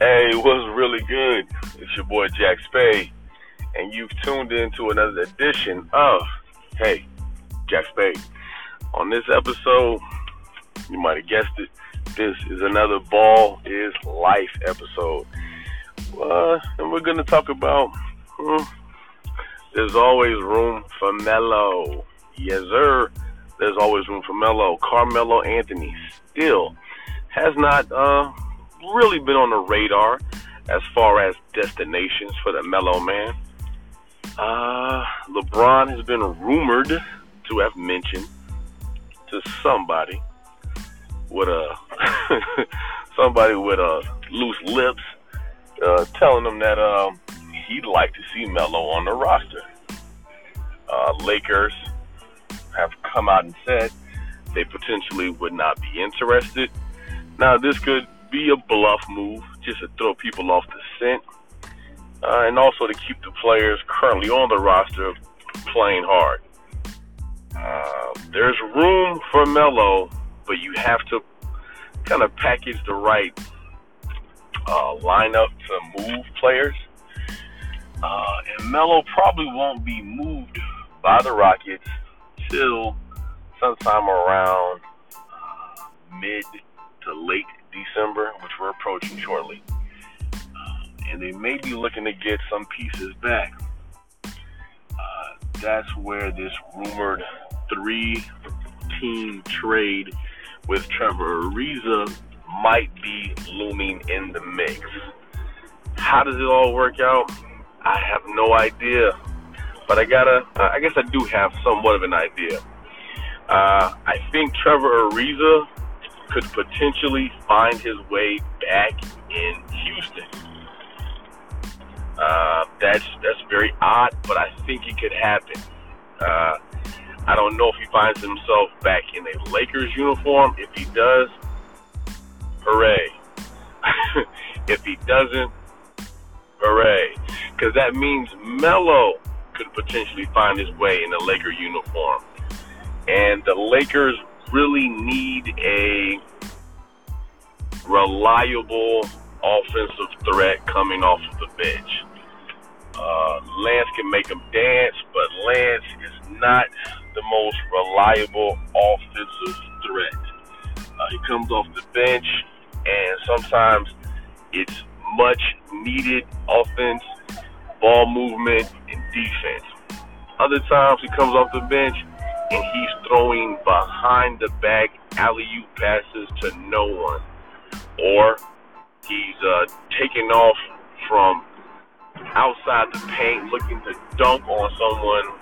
Hey, what's really good? It's your boy Jack Spade, and you've tuned into another edition of Hey, Jack Spade. On this episode, you might have guessed it, this is another Ball is Life episode. Uh, and we're going to talk about hmm, there's always room for Melo. Yes, sir. There's always room for Melo. Carmelo Anthony still has not uh, really been on the radar as far as destinations for the Melo man. Uh, LeBron has been rumored to have mentioned to somebody with a somebody with a loose lips, uh, telling them that um, he'd like to see Melo on the roster. Uh, Lakers have come out and said they potentially would not be interested. Now, this could be a bluff move just to throw people off the scent, uh, and also to keep the players currently on the roster playing hard. Uh, there's room for Melo, but you have to kind of package the right uh, lineup to move players. Uh, and Melo probably won't be moved by the Rockets till sometime around uh, mid to late December, which we're approaching shortly. Uh, and they may be looking to get some pieces back. Uh, that's where this rumored three team trade with Trevor Ariza might be looming in the mix. How does it all work out? I have no idea, but I gotta. I guess I do have somewhat of an idea. Uh, I think Trevor Ariza could potentially find his way back in Houston. Uh, that's that's very odd, but I think it could happen. Uh, I don't know if he finds himself back in a Lakers uniform. If he does, hooray! if he doesn't, hooray! Because that means Melo could potentially find his way in a Laker uniform, and the Lakers really need a reliable offensive threat coming off of the bench. Uh, Lance can make him dance, but Lance is not the most reliable offensive threat. Uh, he comes off the bench, and sometimes it's much needed offense, ball movement, and defense. Other times he comes off the bench and he's throwing behind the back alley oop passes to no one, or he's uh, taking off from outside the paint looking to dunk on someone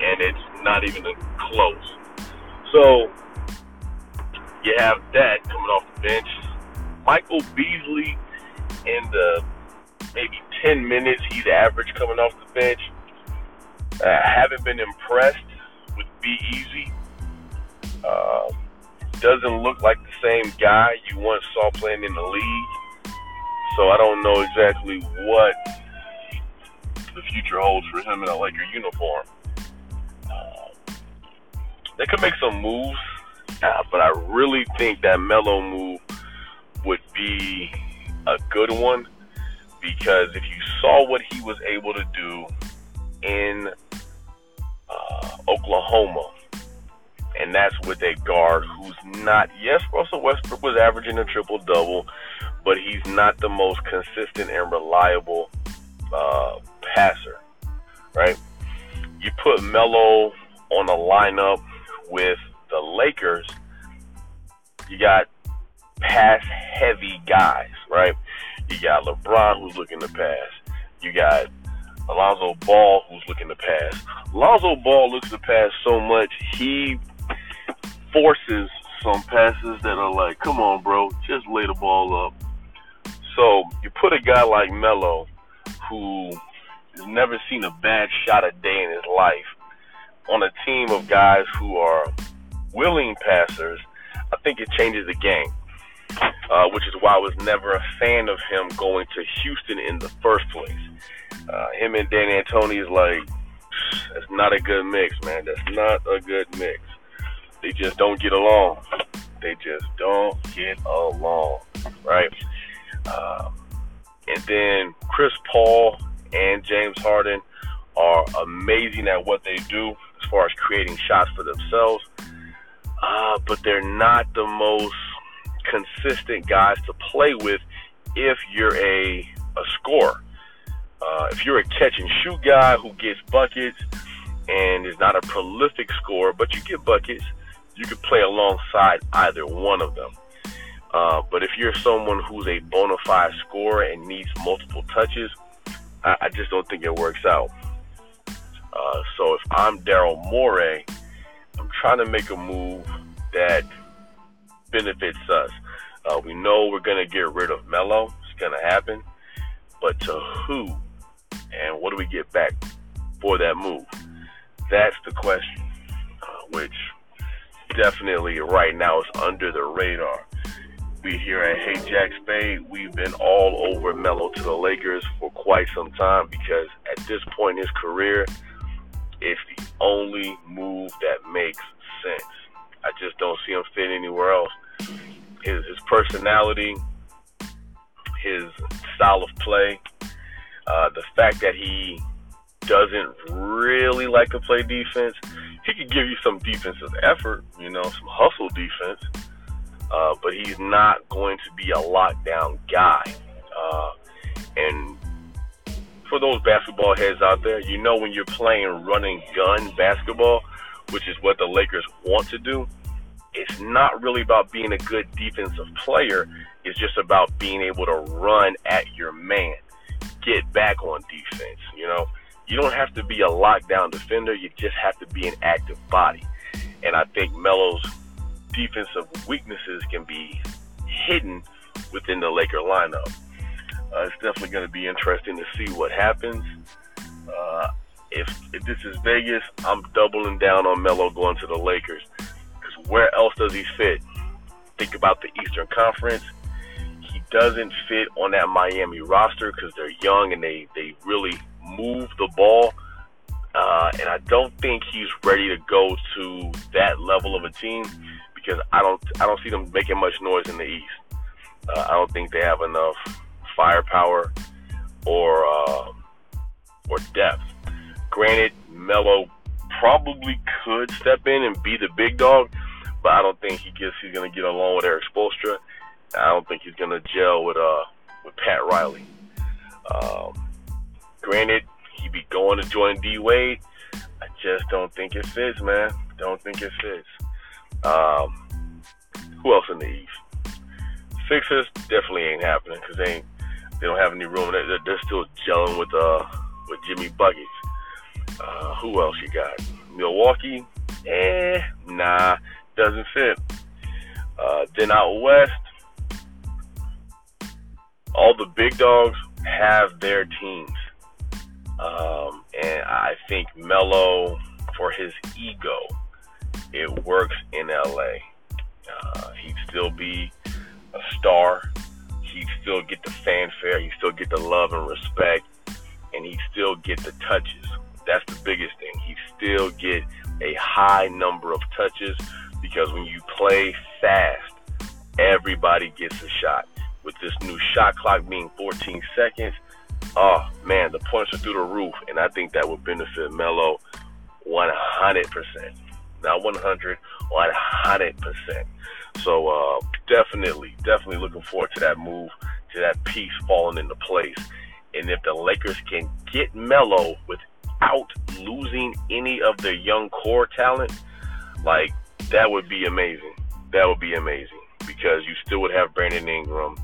and it's not even close. So you have that coming off the bench. Michael Beasley in the maybe 10 minutes he's average coming off the bench. I uh, haven't been impressed Be Easy. Uh, doesn't look like the same guy you once saw playing in the league. So I don't know exactly what the future holds for him in a Laker uniform. They could make some moves, uh, but I really think that Melo move would be a good one because if you saw what he was able to do in uh, Oklahoma, and that's with a guard who's not. Yes, Russell Westbrook was averaging a triple double, but he's not the most consistent and reliable uh, passer, right? You put Melo on a lineup with the Lakers, you got pass heavy guys, right? You got LeBron who's looking to pass. You got Alonzo Ball who's looking to pass. Alonzo Ball looks to pass so much he forces some passes that are like, come on, bro, just lay the ball up. So you put a guy like Melo who has never seen a bad shot a day in his life on a team of guys who are willing passers, I think it changes the game. Uh, which is why I was never a fan of him going to Houston in the first place. Uh, him and D'Antoni is like, that's not a good mix, man. That's not a good mix. They just don't get along. They just don't get along, right? Uh, And then Chris Paul and James Harden are amazing at what they do as far as creating shots for themselves. Uh, but they're not the most consistent guys to play with if you're a, a scorer. Uh, if you're a catch and shoot guy who gets buckets and is not a prolific scorer, but you get buckets, you could play alongside either one of them. Uh, but if you're someone who's a bona fide scorer and needs multiple touches, I, I just don't think it works out. Uh, so if I'm Daryl Morey, I'm trying to make a move that benefits us. Uh, we know we're going to get rid of Melo. It's going to happen. But to who? And what do we get back for that move? That's the question, uh, which definitely right now is under the radar. We here at Hey Jack Spade, we've been all over Melo to the Lakers for quite some time because at this point in his career, it's the only move that makes sense. I just don't see him fit anywhere else. His, his personality, his style of play, uh, the fact that he doesn't really like to play defense. He could give you some defensive effort, you know, some hustle defense, uh, but he's not going to be a lockdown guy. Uh, and for those basketball heads out there, you know when you're playing running gun basketball, which is what the Lakers want to do, it's not really about being a good defensive player. It's just about being able to run at your man, get back on defense, you know you don't have to be a lockdown defender. You just have to be an active body. And I think Melo's defensive weaknesses can be hidden within the Laker lineup. Uh, it's definitely going to be interesting to see what happens. Uh, if, if this is Vegas, I'm doubling down on Melo going to the Lakers. Because where else does he fit? Think about the Eastern Conference. Doesn't fit on that Miami roster because they're young and they, they really move the ball. Uh, and I don't think he's ready to go to that level of a team because I don't I don't see them making much noise in the East. Uh, I don't think they have enough firepower or uh, or depth. Granted, Melo probably could step in and be the big dog, but I don't think he gets he's gonna get along with Erik Spoelstra. I don't think he's gonna gel with uh with Pat Riley. Um, Granted, he'd be going to join D Wade. I just don't think it fits, man. Don't think it fits. Um, who else in the East? Sixers definitely ain't happening because they ain't, they don't have any room. They're, they're still gelling with uh with Jimmy Buckets. Uh, who else you got? Milwaukee? Eh, nah, doesn't fit. Uh, then out west, all the big dogs have their teams. Um, and I think Melo, for his ego, it works in LA. Uh, he'd still be a star. He'd still get the fanfare. He'd still get the love and respect. And he'd still get the touches. That's the biggest thing. He'd still get a high number of touches because when you play fast, everybody gets a shot. With this new shot clock being 14 seconds, oh man, the points are through the roof, and I think that would benefit Melo 100%. Not 100, 100%. So uh, definitely, definitely looking forward to that move, to that piece falling into place. And if the Lakers can get Melo without losing any of their young core talent, like that would be amazing. That would be amazing because you still would have Brandon Ingram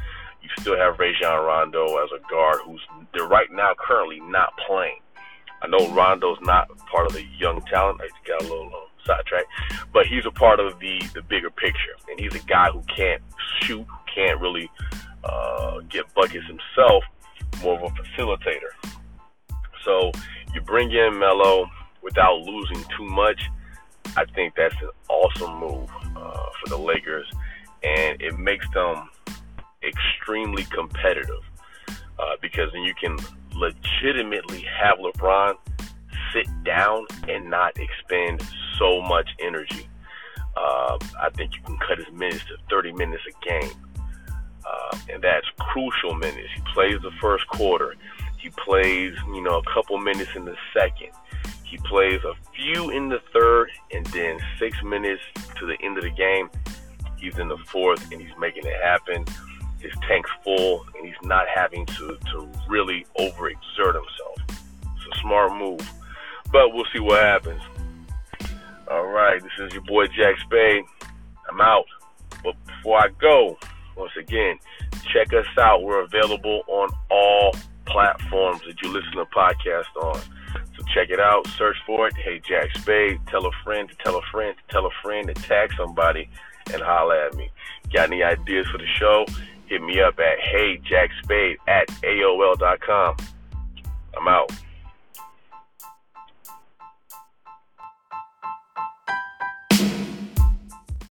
you still have Rajon Rondo as a guard who's they're right now currently not playing. I know Rondo's not part of the young talent. I got a little um, sidetracked, but he's a part of the the bigger picture, and he's a guy who can't shoot, can't really uh, get buckets himself, more of a facilitator. So you bring in Melo without losing too much. I think that's an awesome move uh, for the Lakers, and it makes them extremely competitive uh, because then you can legitimately have LeBron sit down and not expend so much energy. Uh, I think you can cut his minutes to 30 minutes a game. uh, and that's crucial minutes. He plays the first quarter. He plays, you know, a couple minutes in the second. He plays a few in the third, and then six minutes to the end of the game. He's in the fourth, and he's making it happen. His tank's full, and he's not having to, to really overexert himself. It's a smart move, but we'll see what happens. All right, this is your boy Jack Spade. I'm out. But before I go, once again, check us out. We're available on all platforms that you listen to podcasts on. So check it out, search for it. Hey, Jack Spade. Tell a friend to tell a friend to tell a friend to tag somebody and holler at me. Got any ideas for the show? Hit me up at heyjackspade at AOL.com. I'm out.